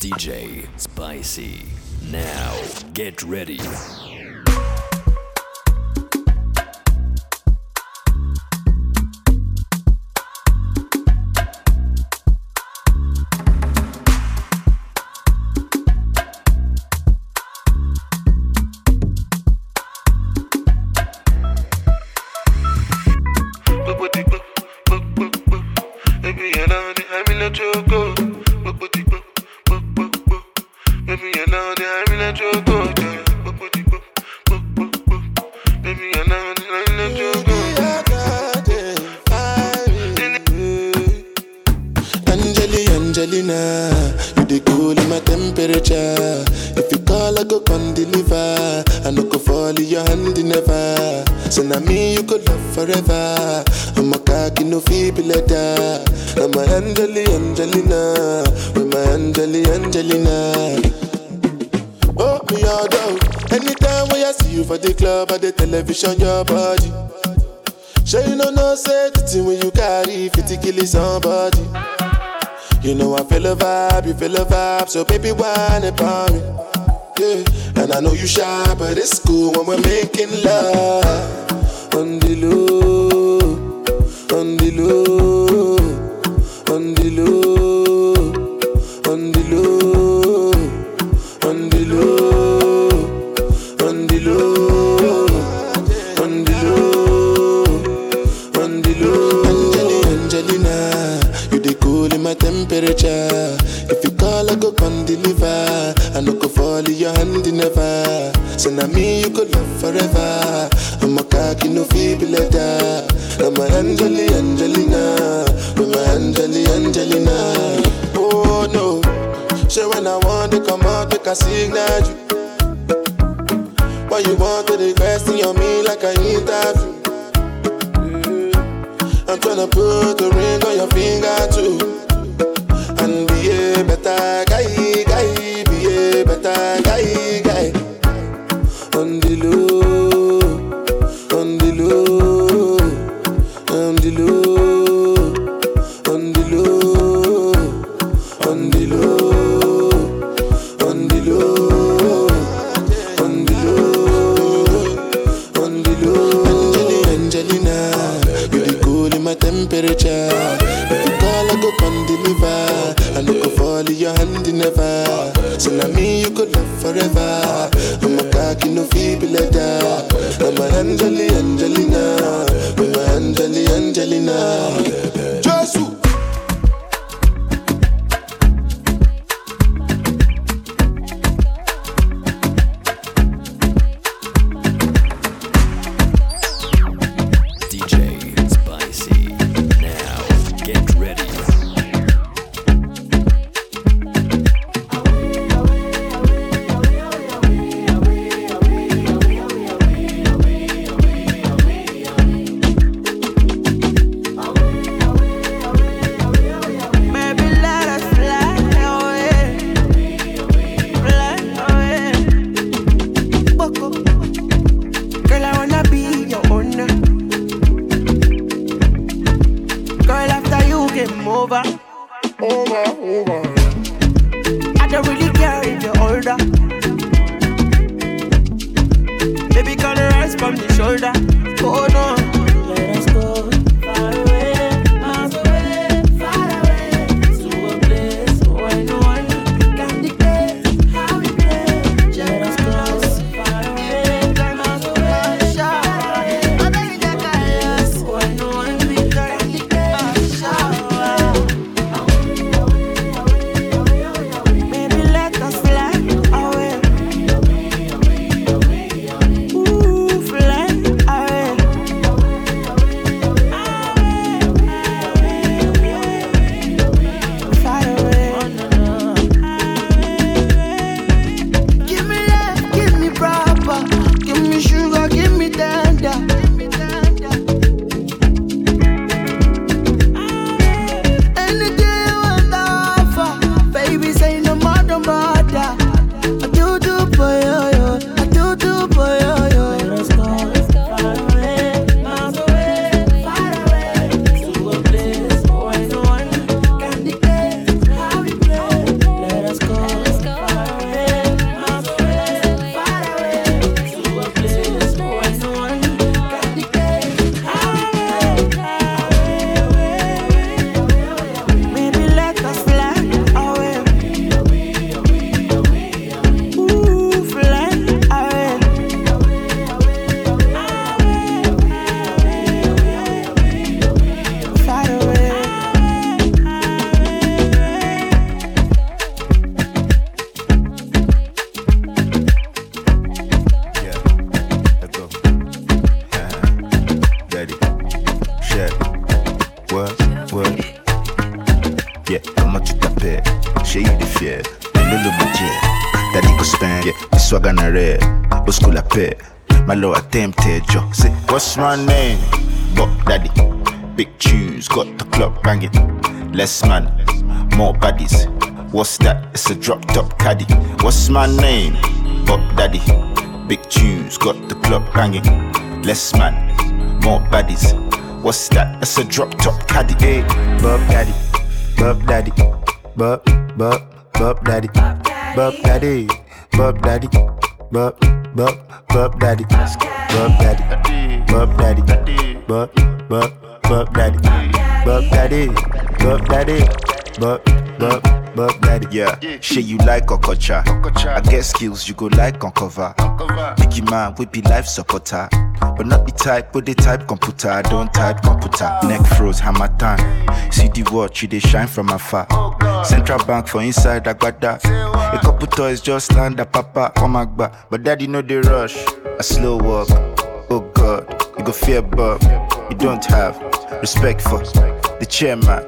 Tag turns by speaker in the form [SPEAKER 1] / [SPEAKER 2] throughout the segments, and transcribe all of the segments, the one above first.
[SPEAKER 1] DJ Spicy. Now, get ready.
[SPEAKER 2] parler love forever. I'm a kaki no feeble letter. I'm a Angeli Angelina. I'm a Angeli Angelina. Oh no. Say so when I want to come out, make a signal you. Why you want to request your me like an interview. Mm. I'm tryna put a ring on your finger too. And be a better guy, guy, be a better guy, guy. keep it like that. My
[SPEAKER 3] hands over. I don't really care if you're older. Baby, come rise from the shoulder. Oh no.
[SPEAKER 4] Spend. Yeah, the swag on a red. Bosco la paix. My lord attempted yo. Say, what's my name? Bop Daddy. Big tunes, got the club banging. Less man, more baddies. What's that? It's a drop top caddy. What's my name? Bop Daddy. Big tunes, got the club banging. Less man, more baddies. What's that? It's a drop top caddy. Hey, Bop Daddy, Bop Daddy, Bop, Bop, Bop Daddy, Bop Daddy, Bop Daddy, Bop, Bop, Bop Daddy, Bop Daddy, Bop Daddy, Bop, Bop, Bop Daddy, Bop Daddy, Bop Daddy, Bop, Bop, Bop Daddy. Yeah, shit you like Okocha. I get skills you go like on cover. Biggie man, we be life supporter. But not the type, but the type computer. I don't type computer. Neck froze, hammer time. See the watch, you they shine from afar. Oh, Central bank for inside I got that. A couple toys just land a papa my back. But daddy know the rush. A slow walk. Oh God, you go fear Bop. You don't have respect for the chairman,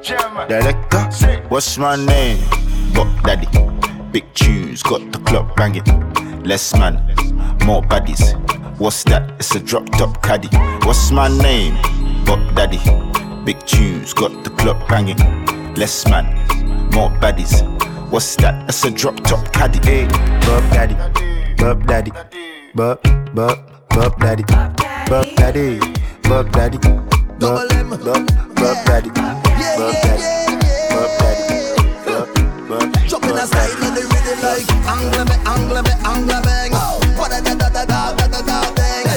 [SPEAKER 4] director. What's my name? Bop Daddy. Big tunes, got the club banging. Less man, more baddies. What's that? It's a drop top caddy. What's my name? Bop Daddy. Big tunes, got the club banging. Less man, more baddies. What's that? It's a drop top caddy. Hey, Bop Daddy, Bop Daddy, Bop, Bop, Bop Daddy, Bop Daddy, Bop Daddy, Bop, Bop, Bop Daddy, Bop Daddy, Bop Daddy, Bop, Bop,
[SPEAKER 5] Jump in a style
[SPEAKER 4] Daddy.
[SPEAKER 5] and the rhythm like Angle me, angle me, angle bang What a da da da da da da da bang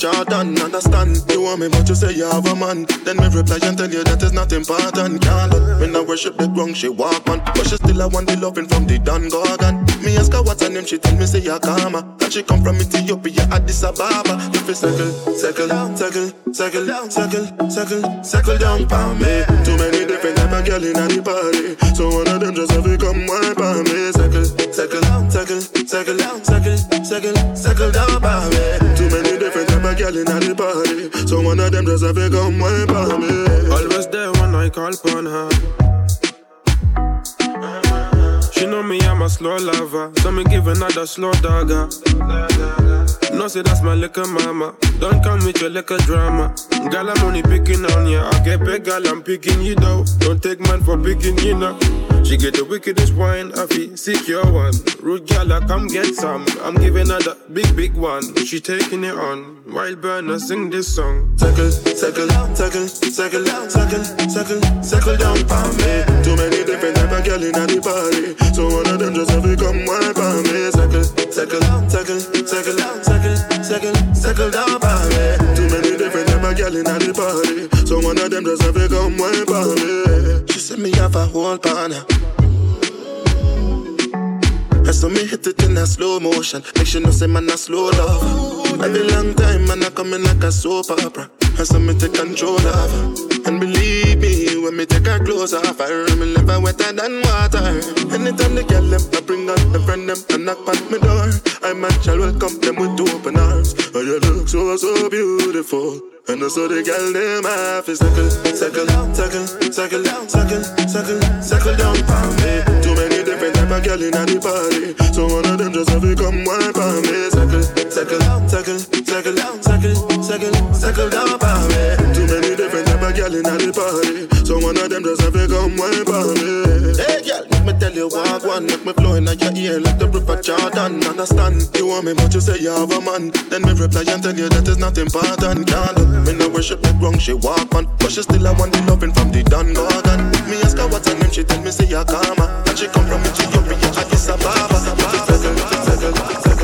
[SPEAKER 2] Jordan. Understand? You want me, but you say you have a man. Then me reply and tell you that is not important. Can't let me not worship the ground she walk on, but she still I want the loving from the Don Gorgon. Me ask her what's her name, she tell me say Yakama. And she come from Ethiopia, Addis Ababa. If you circle, circle, circle, circle, circle, circle, circle down for me. Too many different type of girl in the party, so one of them just have to come wipe on me. Circle, circle, circle, circle, circle, circle, circle down for me. Girl in the party, so one of them just have to come wipe on me.
[SPEAKER 6] Always there when I call upon her. She know me I'm a slow lover. So me give another slow dagger. No say that's my liquor mama. Don't come with your liquor drama. Girl, I'm only picking on ya. I get big, girl, I'm picking you though. Don't take man for picking you know. She get the wickedest wine, I feel secure one. Rude gal, I come get some. I'm giving her the big, big one. She taking it on. Wild burner, sing this song.
[SPEAKER 2] Circle, circle, circle, circle, circle, circle, circle down for me. Too many different type of girl in the party, so one of them just have to come wine for me. Circle, circle, circle, circle, circle, circle, circle down for me. Too many different type of girl in the party, so one of them just have to come wine for me. Have a whole me hit it in a slow motion. Make sure no say man a slow love. Every long time man I come in like a soap opera. I saw me take control of her. And believe me, when me take her clothes off, I me her wetter than water. Anytime they get them, I bring out them friend them and knock on my door. I match, I welcome them with open arms. Oh, you look so so beautiful. And also the girl them half is circle, circle, circle, circle, circle, circle, circle down for me. Too many different type of girl in the party, so one of them just have to come wine for me. Circle, circle, circle, circle, circle, circle, circle down for me. Too many girl in the party, so one of them just have to come wine for me. Hey girl, let me tell you what one, make me flow in your ear like the river Jordan. Understand? You want me, but you say you have a man. Then me reply and tell you that is not important. Look me no worship the wrong she walk on, but she still I want the loving from the Don Gorgon. Me ask her what's her name, she tell me say a karma, and she come from Ethiopia, Addis Ababa. Circle, circle, circle,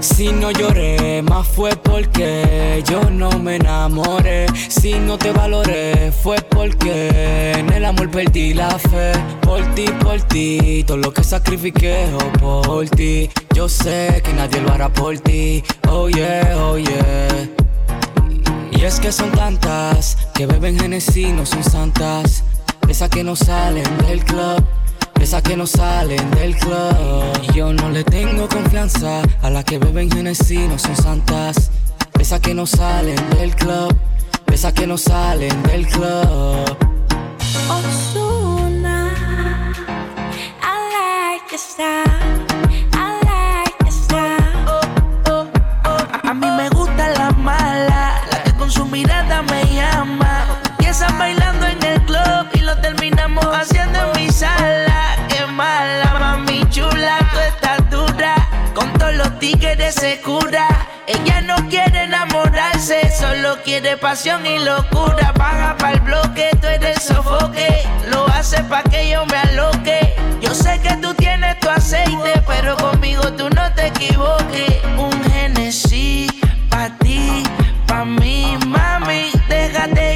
[SPEAKER 7] Si no lloré, más fue porque yo no me enamoré. Si no te valoré, fue porque en el amor perdí la fe. Por ti, por ti, todo lo que sacrifiqué oh, por ti. Yo sé que nadie lo hará por ti. Oh yeah, oh yeah. Y es que son tantas que beben Genesis, no son santas. Esas que no salen del club, esas que no salen del club. Y yo no le tengo confianza a las que beben Genesis, no son santas. Esas que no salen del club, esas que no salen del club.
[SPEAKER 8] Ozuna. I like your style.
[SPEAKER 9] Quiere pasión y locura. Baja pa'l bloque, tú eres sofoque. Lo hace pa' que yo me aloque. Yo sé que tú tienes tu aceite, pero conmigo tú no te equivoques. Un Genesis pa' ti, pa' mí, mami. Déjate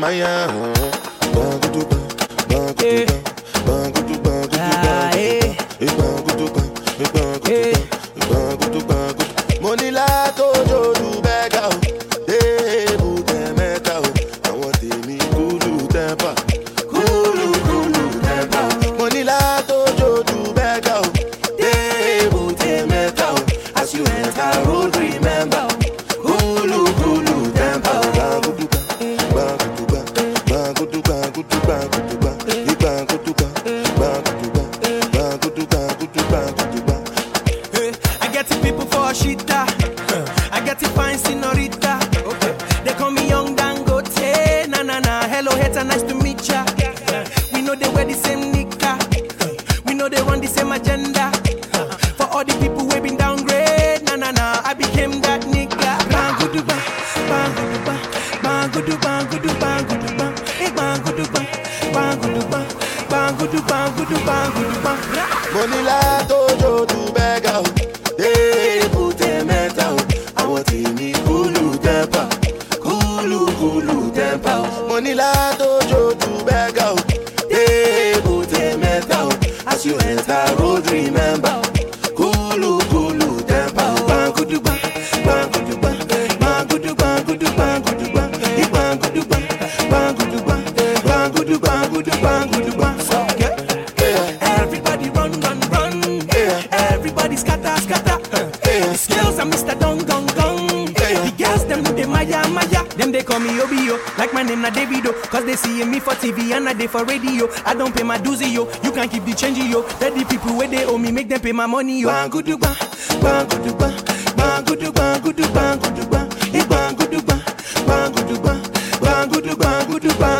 [SPEAKER 2] down,
[SPEAKER 3] they see me for TV and I day for radio. I don't pay my doozy yo. You can keep the change yo. Let the people where they owe me make them pay my money yo.
[SPEAKER 10] Bangu duba, bangu duba, bangu duba, bangu bang bangu duba, bang duba, bangu bang bangu duba, bangu duba.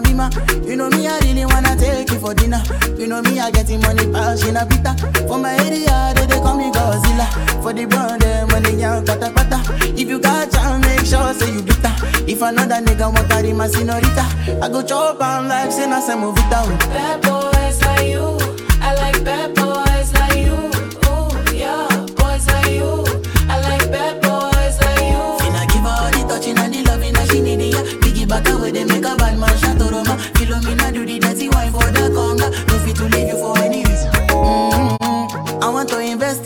[SPEAKER 11] Mama. You know me, I really wanna take you for dinner. You know me, I getting money, pass in a pita. For my area, they, they call me Godzilla. For the brand, them they young, pata pata. If you got chance, make sure say you bitter. If another nigga want carry my senorita, I go chop on like say na some move it down. Oh.
[SPEAKER 10] Bad boys like you. I like bad boys like you. Ooh, yeah, boys like you. I like bad boys like you.
[SPEAKER 11] Finna give her all the touching and the loving that she need, yeah. Biggie back away, they make a bad man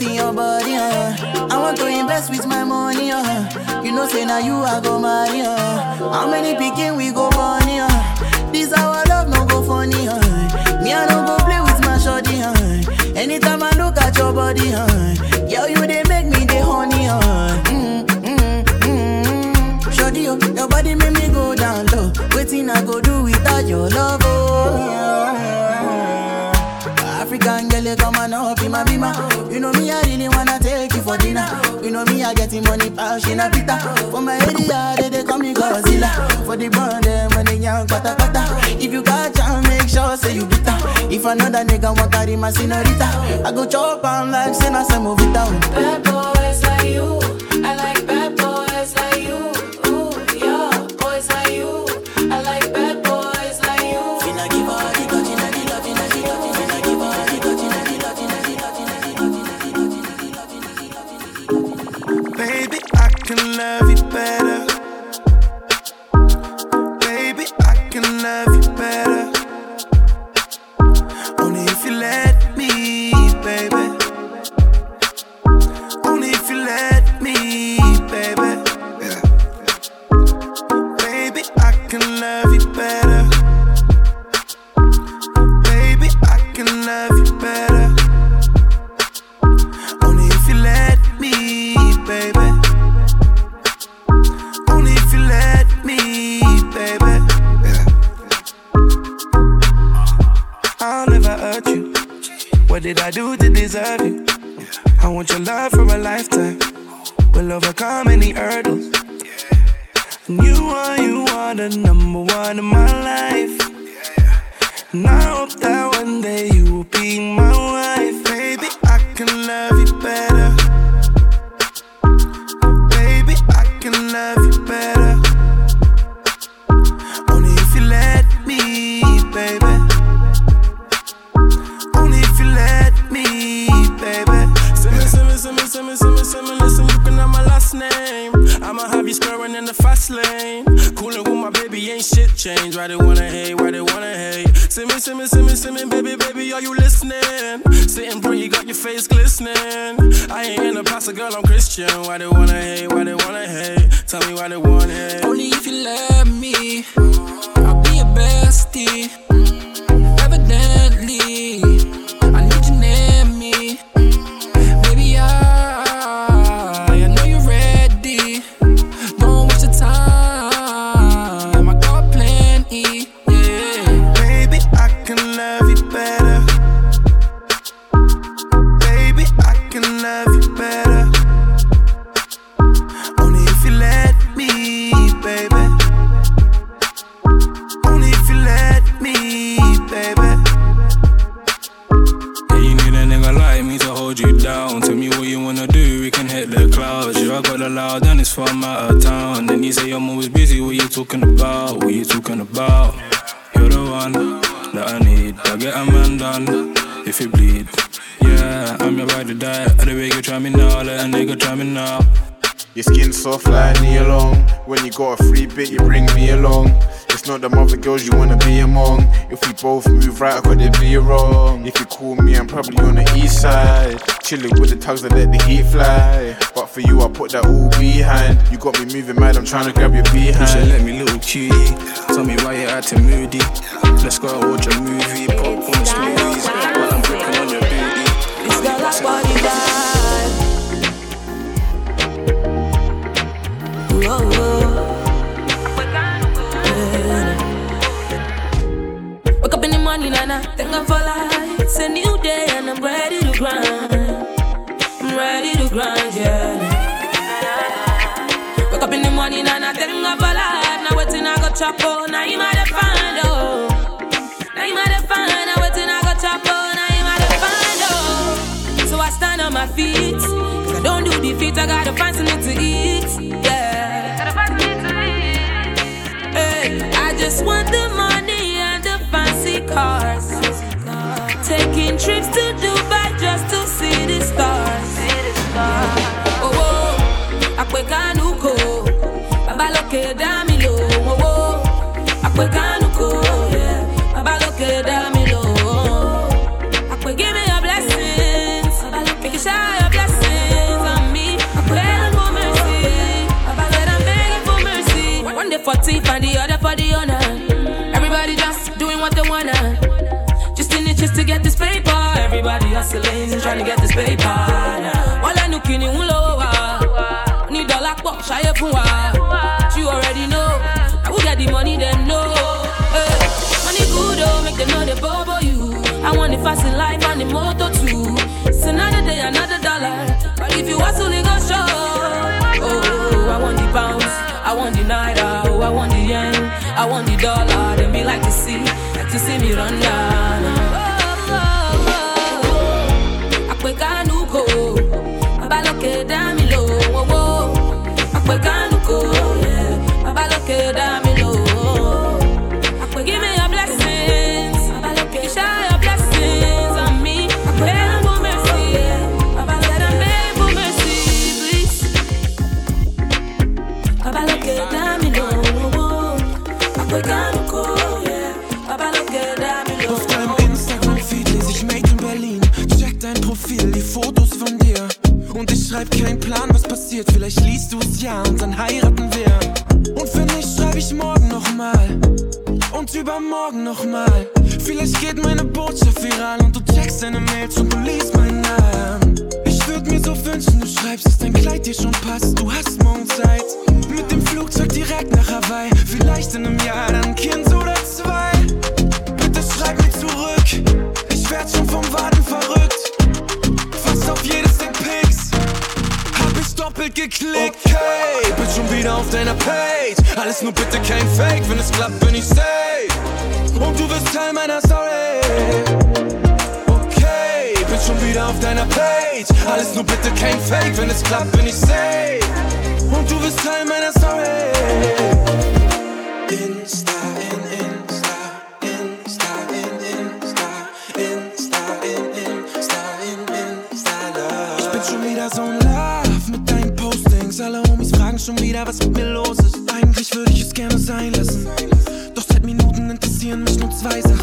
[SPEAKER 11] in your body, uh. I want to invest with my money, uh. You know, say now you I go marry, uh. How many picking we go money, uh. This our love no go funny, uh. Me I don't go play with my shorty, uh. Anytime I look at your body, uh. Yo, you they make me the honey, uh. Mm, mm, mm. Yo, your body make me go down low. Waiting I go do without your love, oh. African girl, come and up in my bima. You know me, I really wanna take you for dinner. You know me, I get getting money, pass in a pita. For my area, they, they call me Godzilla. For the brand, them when they young, pata pata. If you got chance, make sure say you bitter. If another nigga want to carry my senorita, I go chop on like say na some move it down.
[SPEAKER 10] Bad boys like you.
[SPEAKER 12] Loud and it's from out of town. Then you say I'm always busy, what you talking about? What you talking about? You're the one that I need. I get a man done if you bleed. Yeah, I'm your ride or die. Other way you try me now, let a nigga try me now.
[SPEAKER 13] Your skin soft like knee along. When you got a free bit, you bring me along. It's not the other girls you wanna be among. If we both move right, could it be wrong? If you call me, I'm probably on the east side. Chilling with the tugs that let the heat fly. But for you, I put that all behind. You got me moving mad, I'm trying to grab your
[SPEAKER 12] You should let me little cutie. Tell me why you acting moody. Let's go and watch a movie, popcorn smoothies. While I'm gripping on your booty.
[SPEAKER 14] It's got like body vibe. Whoa, whoa. money, Nana. Thank God for life. It's a new day and I'm ready to grind. I'm ready to grind, yeah. Wake up in the morning Nana, I thank God for life. Now waiting, I got trouble. Now you might have find, oh. Now you might have find, now waiting, I got trouble. Now you might have find, oh. So I stand on my feet. Cause I don't do defeat, I gotta find something to eat, yeah. Hey, I just want the money cars. Taking trips to Dubai just to see the stars. Oh, oh, Akpekanuko, Babaloke Damilo. Oh, oh, Akpekanuko, hustling, trying to get this paper. All I know can you wa. Need dollar pop, shy fun wa. You already know. I will get the money, then know. Hey, money good, oh, make them know they bubble you. I want the fast in life and the motor too. It's another day, another dollar. But if you hustle, it go show. Oh, I want the pounds, I want the naira, oh, I want the yen, I want the dollar. Then be like to see, like to see me run down.
[SPEAKER 15] Deine Mails und du liest meinen Namen. Ich würd mir so wünschen, du schreibst, dass dein Kleid dir schon passt. Du hast morgen Zeit. Mit dem Flugzeug direkt nach Hawaii. Vielleicht in einem Jahr dann Kind oder zwei. Bitte schreib mir zurück. Ich werd schon vom Warten verrückt. Fast auf jedes Deck Pics hab ich doppelt geklickt. Okay, bin schon wieder auf deiner Page. Alles nur bitte kein Fake. Wenn es klappt, bin ich safe. Und du wirst Teil meiner Story. Wieder auf deiner Page. Alles nur bitte kein Fake. Wenn es klappt, bin ich safe. Und du wirst Teil meiner Story. Insta, in Insta, Insta, in Insta, Insta, in Insta, in Insta, love. Ich bin schon wieder so in Love mit deinen Postings. Alle Homies fragen schon wieder, was mit mir los ist. Eigentlich würde ich es gerne sein lassen. Doch seit Minuten interessieren mich nur zwei Sachen.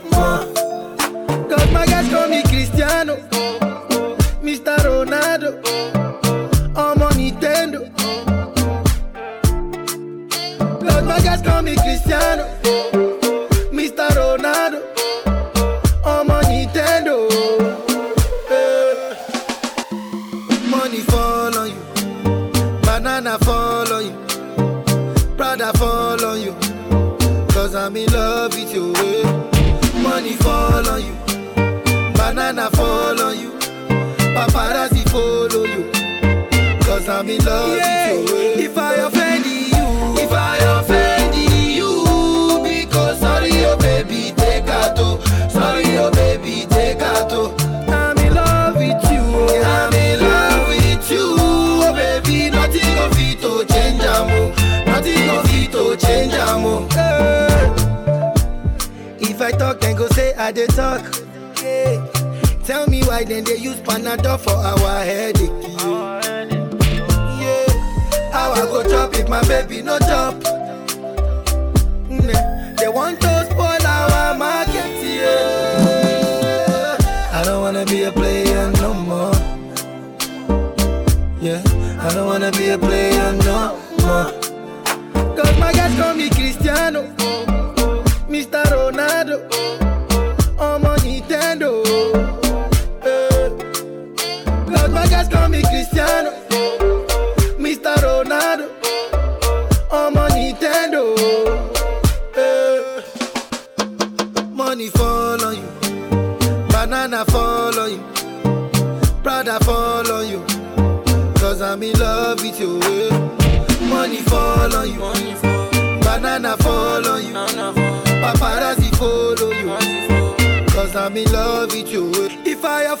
[SPEAKER 5] 'Cause my magas call me Cristiano, Mr. Ronaldo, Homo Nintendo. my magas call me Cristiano. they talk. Yeah. Tell me why then they use Panadol for our headache. Yeah. How I go chop if my baby no chop? Nah. They want to spoil our market. Yeah. I don't wanna be a player no more. Yeah. I don't wanna be a player no more. Cause my guys call me Cristiano, Mr. Ronaldo. Money fall on you. Banana fall on you. Paparazzi follow you. Cause I'm in love with you. If I have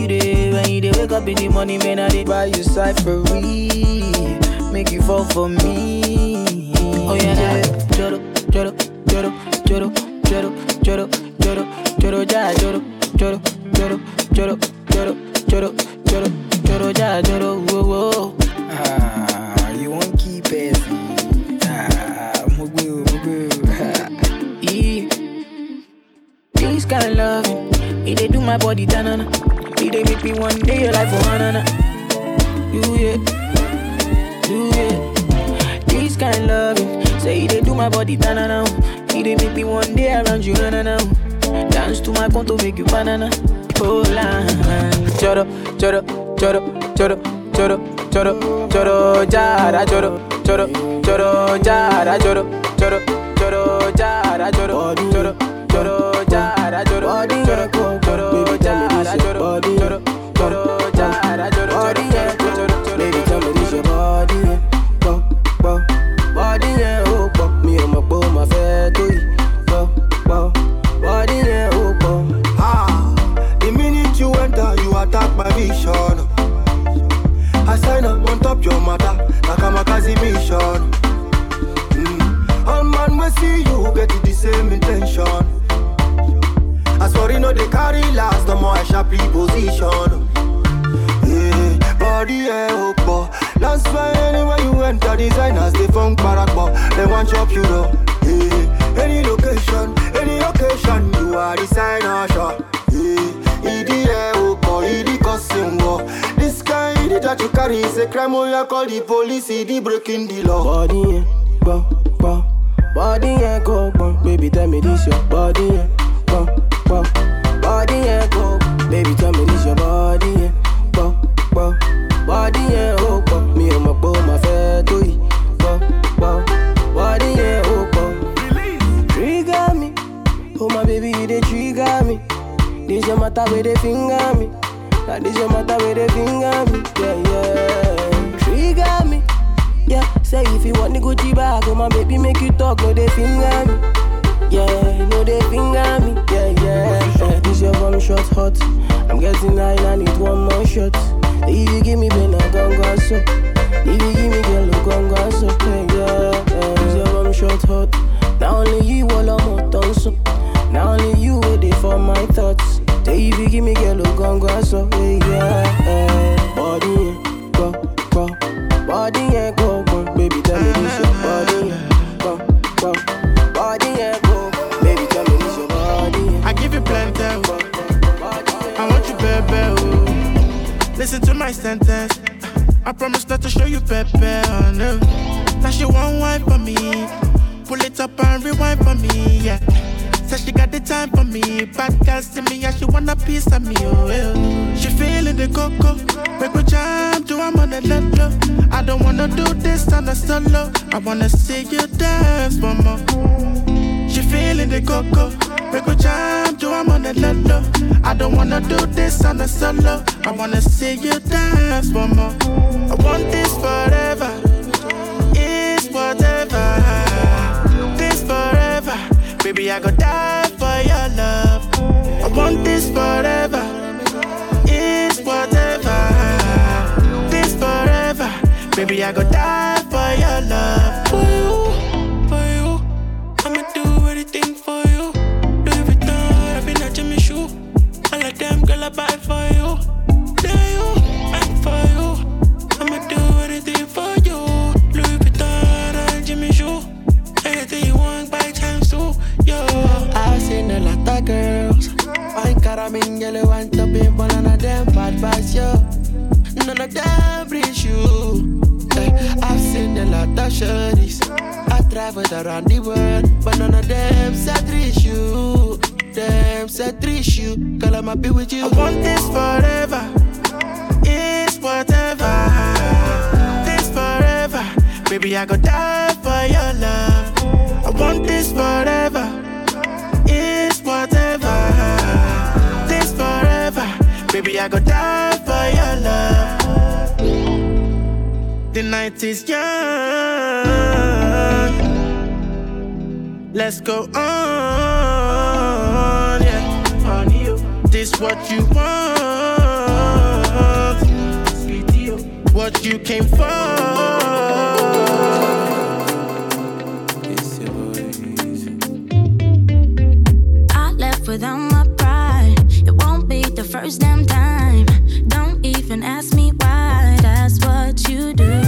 [SPEAKER 5] you
[SPEAKER 2] dey, when you
[SPEAKER 16] dey wake up in the morning, man, I dey buy you cyphery, make you fall for me. Oh yeah, yeah. Joro, joro, joro, joro, joro, joro, joro, joro, ja, joro, joro, joro, joro, joro, joro, joro, joro, ja, joro, wo, wo. Ah, you won't keep it. Ah, mugu, mugu. This kind of love, it dey do my body down. See they make me one day your life for anana. You yeah, you yeah. This kind loving, say they do my body banana. See they make me one day around you banana. Dance to my conto make you banana. Hold on, choro choro choro choro choro choro choro jara choro choro choro jara choro choro choro jara choro choro choro jara choro.
[SPEAKER 5] a preposition. Yeah, body yeah, oh, but that's why anywhere you enter, designers they form barak, they want chop you though. Yeah, any location, any occasion, you are designer, sure. Yeah, ED yeah, oh, but ED costume, but this guy that you carry is a crime, oh, you call the police, ED breaking the law.
[SPEAKER 17] Body yeah. Baby, I go
[SPEAKER 18] die for your love. For you, for you. I'ma do anything for you. Louis Vuitton, I've been at Jimmy Choo. All of them, girl, I buy for you. Yeah, you, I'm for you. I'ma do anything for you. Louis Vuitton and Jimmy Choo. Anything you want, buy times two. Yo,
[SPEAKER 17] I've seen a lot of girls. Fine caramel, yellow and topping, but none of them bad boys, yo. None of them shorties. I traveled around the world, but none of them said reach you. Them said reach you. Girl, I'ma be with you.
[SPEAKER 18] I want this forever. It's whatever. This forever. Baby, I go die for your love. I want this forever. It's whatever. This forever. Baby, I go die night is young. Let's go on, yeah. On you. This what you want. What you came for.
[SPEAKER 19] I left without my pride. It won't be the first damn time. Don't even ask me why. That's what you do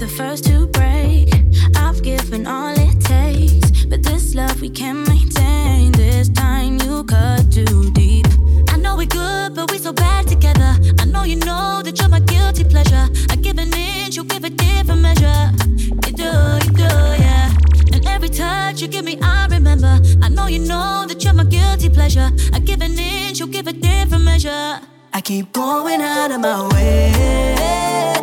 [SPEAKER 19] the first to break. I've given all it takes, but this love we can't maintain. This time you cut too deep. I know we're good, but we're so bad together. I know you know that you're my guilty pleasure. I give an inch, you give a different measure. You do, you do, yeah. And every touch you give me, I remember. I know you know that you're my guilty pleasure. I give an inch, you give a different measure. I keep going out of my way.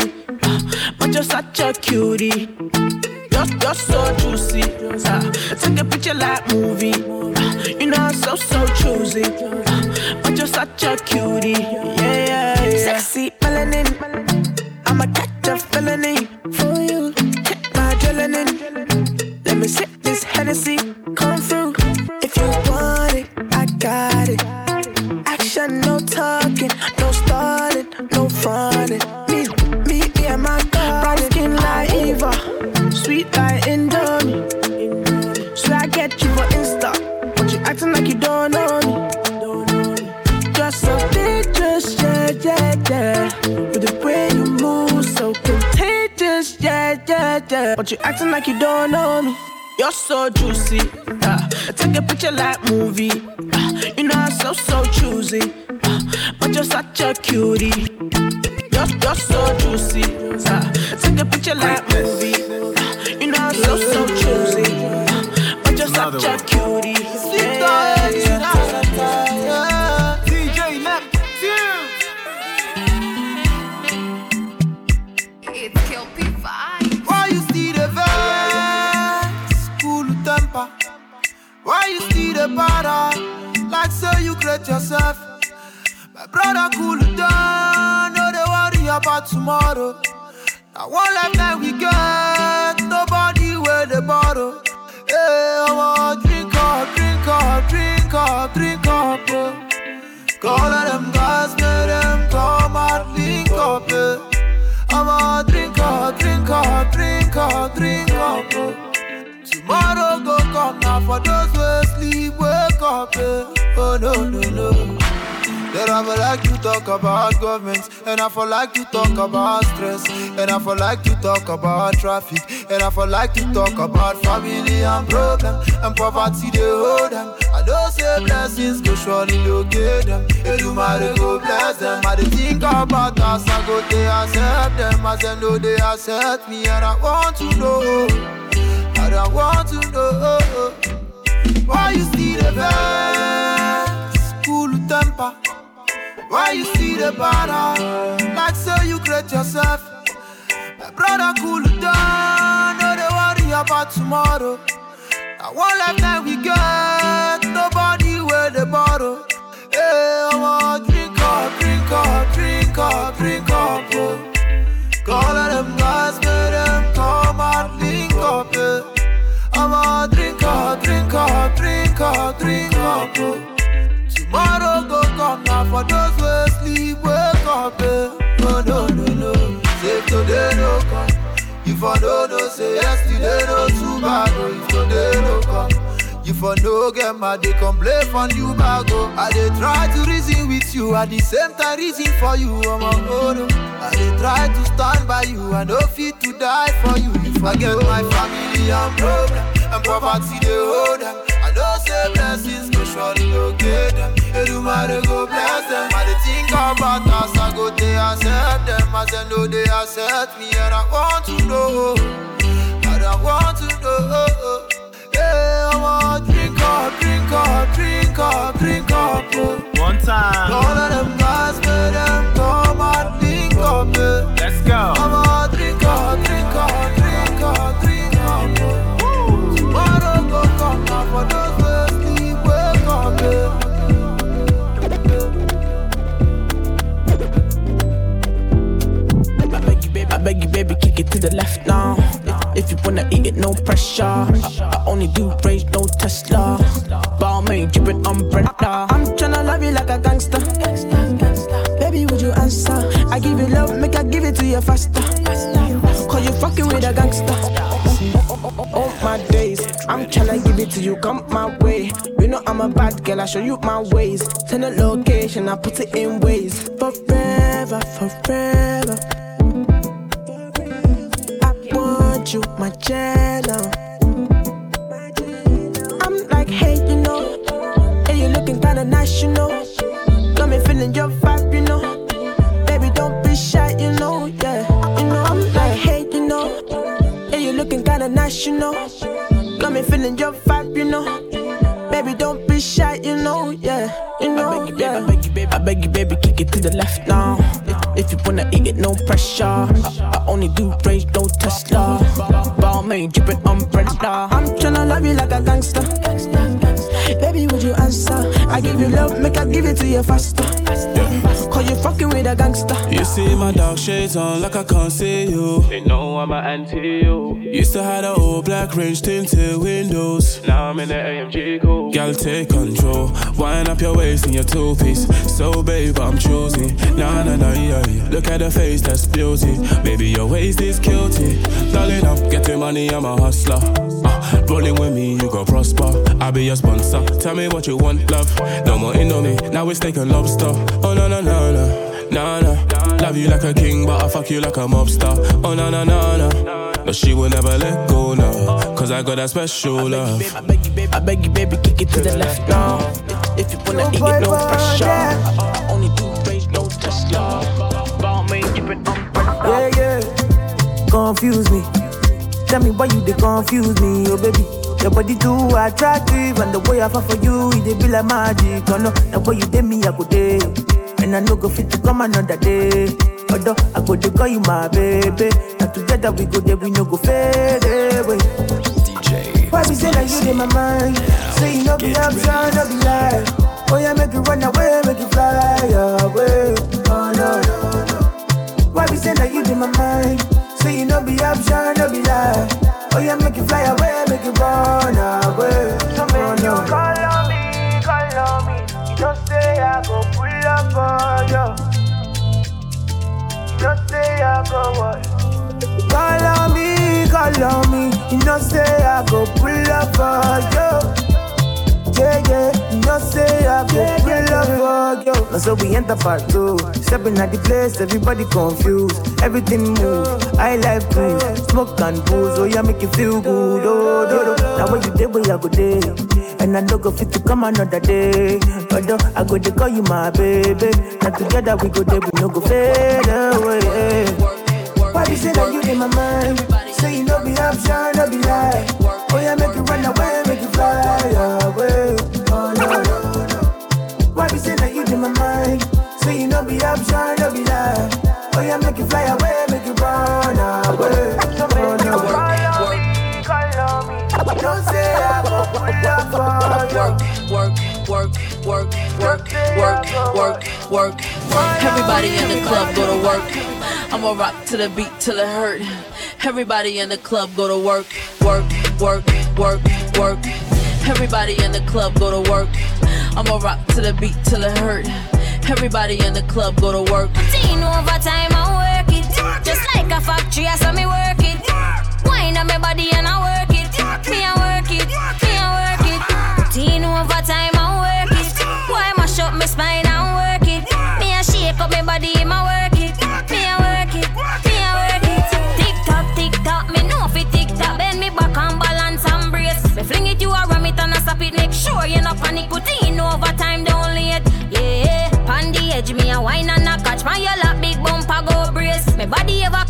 [SPEAKER 3] Uh, but you're such a cutie. You're, you're so juicy. Uh, take a picture like movie. Uh, you know I'm so so choosy. Uh, but you're such a cutie. Yeah, yeah, yeah. Sexy melanin. I'ma catch a felony for you. Hit my adrenaline. Let me sip this Hennessy. But you acting like you don't know me. You're so juicy. Uh, I take a picture like movie. Uh, you know I'm so so choosy. Uh, but you're such a cutie. You're, you're so juicy. Uh, I take a picture like movie. Uh, you know I'm so so choosy. Uh, but you're such a cutie.
[SPEAKER 5] Para? Like so you create yourself. My brother cool down. No they worry about tomorrow. Now one lifetime we get. Nobody wear the bottle. Hey, I want drink up, drink up, drink up, drink up. Oh. Call all them guys, make them come and link up. Yeah. I'ma drink up, drink up, drink up, drink oh. Up. Now for those who sleep, wake up. Yeah. Oh no, no, no. Then I for like to talk about government, and I for like to talk about stress, and I for like to talk about traffic, and I for like to talk about family and problem, and poverty they hold them. I don't say blessings go surely locate them. Everybody go bless them. I dey think about us, I go they accept them, as they know they accept me, and I want to know, I want to know why you still the vex, cool temper. Why you see the banner? Like so you create yourself. My brother cool down. No they worry about tomorrow. Now one lifetime we get. Nobody wear the bottle. Hey, I want drink up, drink up, drink up, drink up. Oh. Call all them guys, for those who sleep, wake up. Eh. No, no, no, no. Say today no come. If I don't know, say yesterday no bad. Oh, if today no come. If I no get mad, they complain from you back. Oh. I they try to reason with you, at the same time reason for you. I'm a oh, no. I they try to stand by you, I no fit to die for you. If I get my family and problem, and poverty they hold them. I don't say blessings go surely locate them. Everybody go bless them. I they think about us, I go they accept them. As I know they accept me, and I want to know, and I want to know. Yeah, I want drink up, drink up, drink up, drink up. Oh.
[SPEAKER 20] One time.
[SPEAKER 5] All of them guys, them I,
[SPEAKER 3] I only do range, no Tesla. Balmain, drippin' umbrella. I'm tryna love you like a gangster. Baby, would you answer? I give you love, make I give it to you faster. Cause you fucking with a gangster. Oh my days, I'm tryna give it to you, come my way. You know I'm a bad girl, I show you my ways. Send a location, I put it in Waze. Forever, forever. I want you, my channel. Feeling your vibe, you know. Baby, don't be shy, you know, yeah. You know, I beg you, baby, I beg you, baby. I beg you, baby, kick it to the left now. If, if you wanna eat it, no pressure. I, I only do range, no Tesla. Balmain, dripping umbrella. I'm tryna love you like a gangster. Baby, would you answer? I give you love, make I give it to you faster. Cause you fucking with a gangster.
[SPEAKER 12] You see my dark shades on like I can't see you.
[SPEAKER 6] They know I'm an anti you.
[SPEAKER 12] Used to have the old black range tinted windows.
[SPEAKER 6] Now I'm in the AMG cool.
[SPEAKER 12] Girl, take control. Wind up your waist in your two piece. So, babe, I'm choosing. Nah, nah, nah, yeah, yeah. Look at the face, that's beauty. Baby, your waist is guilty. Darling, I'm getting money, I'm a hustler. Uh, rolling with me, you go prosper. I'll be your sponsor. Tell me what you want, love. No more indomie, now it's steak and lobster. Oh, no, no, no, no. No, no. Love you like a king, but I fuck you like a mobster. Oh, no, no, no, no. No, she will never let go, no. Cause I got that special love.
[SPEAKER 3] I beg you, baby, I beg you, baby, kick it to the left now. If, if you wanna eat it, no pressure. I, I uh-uh, only do range, no Tesla. Balmain, dripping umbrella.
[SPEAKER 5] Yeah, yeah. Confuse me. Tell me why you they confuse me, oh baby. Your body too attractive, and the way I fall for you, it dey be like magic. Oh no, the way you did me, I could day, and I no go fit to come another day. Although I go to call you my baby, and together we go there, we no go fade away.
[SPEAKER 1] DJ.
[SPEAKER 5] Why be say that you in my mind? Say you no be option, no be lie. Oh yeah, make you run away, make you fly away. Oh no no no. Why we say that you in my mind? Say you no be option, no be lie. Oh yeah, make you fly away, make you run away. So make oh, you call on me, call on me. You don't say I go pull up on you. Don't say I go what? Call on me, call on me. You know say I go pull up for you. Yeah, yeah, you say I go pull up for you. Now so we enter part two. Stepping at the place, everybody confused. Everything move. I like cruise, smoke and booze. Oh yeah, make you feel good. Oh, do, do. Now when you day, where I go day. And I no go fit to come another day. Although I go to call you my baby. Now together we go there, we no go fade away. Why you say that you in my mind? Say you no be option, no be lie. Oh yeah, make you run away, make you fly away. Oh no no no. Why you say that in my mind? Say you no be option, no be lie. Oh yeah, make you fly away, make you run away. Oh no. Call on me, call me. Don't say I go pull up
[SPEAKER 14] work, work, work, work, work, work, work, work. Everybody in the club go to work. I'ma rock to the beat till it hurt. Everybody in the club go to work, work, work, work, work. Everybody in the club go to work. I'ma rock to the beat till it hurt. Everybody in the club go to work.
[SPEAKER 19] Teen overtime, I work it. Just like a factory, I saw me work it. Wine on my body and I work it. Me I work it, me I work it. Teen overtime, I work it. Why mash up my spine and work it? Me I shake up my body, I work me a wine and a catch my yellow big bumper go brace. Me body ever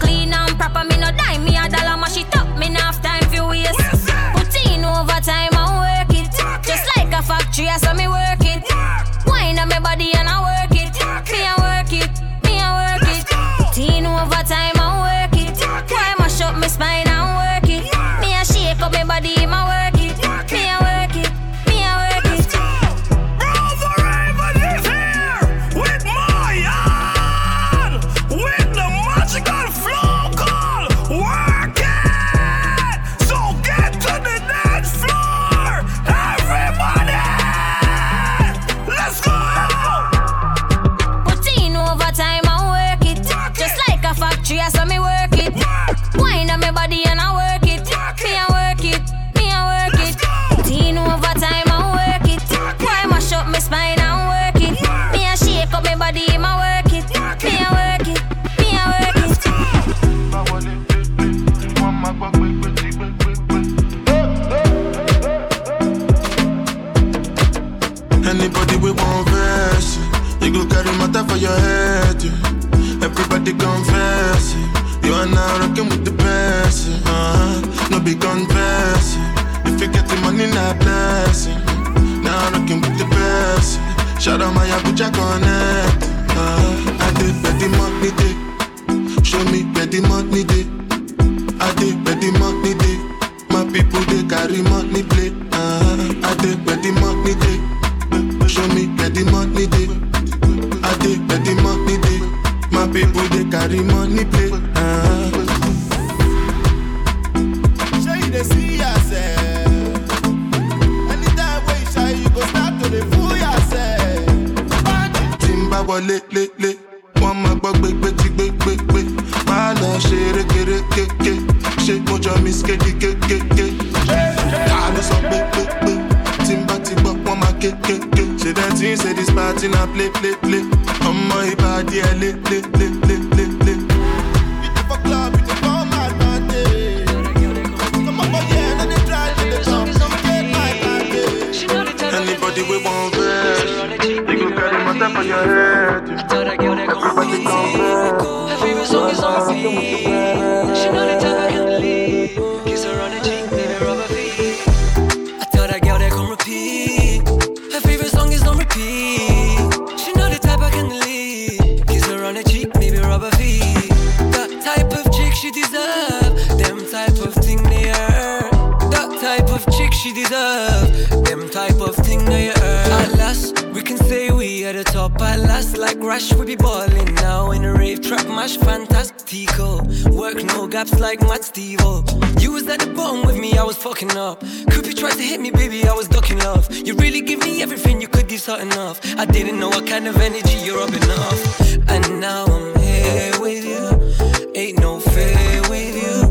[SPEAKER 15] chick she deserve. Them type of thing they earn. At last, we can say we at the top. At last, like Rush, we be balling now in a rave trap mash, fantastico. Work no gaps like Matt Stevo. You was at the bottom with me, I was fucking up. Coopy tried to hit me, baby, I was ducking off. You really give me everything, you could give something off. I didn't know what kind of energy you're rubbing off. And now I'm here with you. Ain't no fair with you.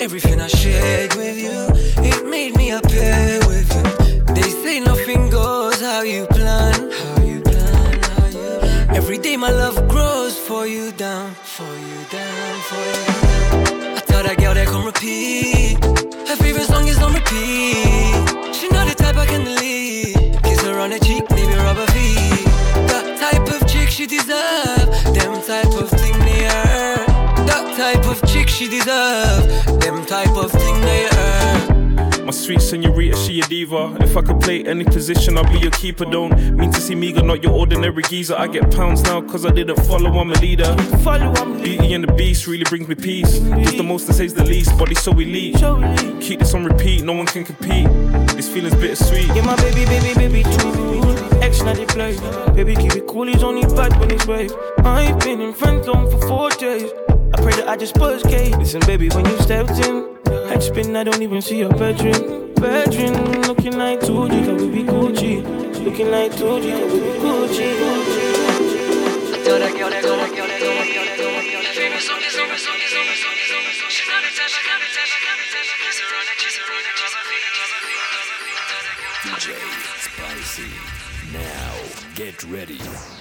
[SPEAKER 15] Everything I shared with you, it made me a pair with you. They say nothing goes how you plan. How you plan, how you plan. Every day my love grows for you down, for you down, for you down. I tell that girl that come repeat. Her favorite song is on repeat. She know the type I can leave. Kiss her on the cheek, maybe rub her feet. That type of chick she deserve. Them type of thing they earn. That type of chick she deserve. Them type of thing they earn.
[SPEAKER 21] My sweet senorita, she a diva. If I could play any position, I'll be your keeper. Don't mean to see me, go not your ordinary geezer. I get pounds now, cause I didn't follow, I'm a leader.
[SPEAKER 10] Follow I'm
[SPEAKER 21] Beauty and the beast really brings me peace. Does the most and says the least, body so elite. Keep this on repeat, no one can compete. This feeling's bittersweet.
[SPEAKER 10] Yeah, my baby, baby, baby, too. X not the play. Baby, keep it cool, he's only bad when he's wave. I've been in friend zone for four days. I pray that I just buzz K. Listen, baby, when you stepped in, head spin, I don't even see your bedroom. Bedroom, looking like 2G, that would be Gucci. Looking like 2G, that would be Gucci.
[SPEAKER 15] Tell that girl, that girl, that girl, that girl, that girl, that girl, that girl. Her favorite song is on, song is on, song is on, song. She's not the type, she's not the type, she's not the type. Kiss her on the, kiss her on the, kiss her on the, kiss her on the.
[SPEAKER 1] DJ Spicy. Now get ready.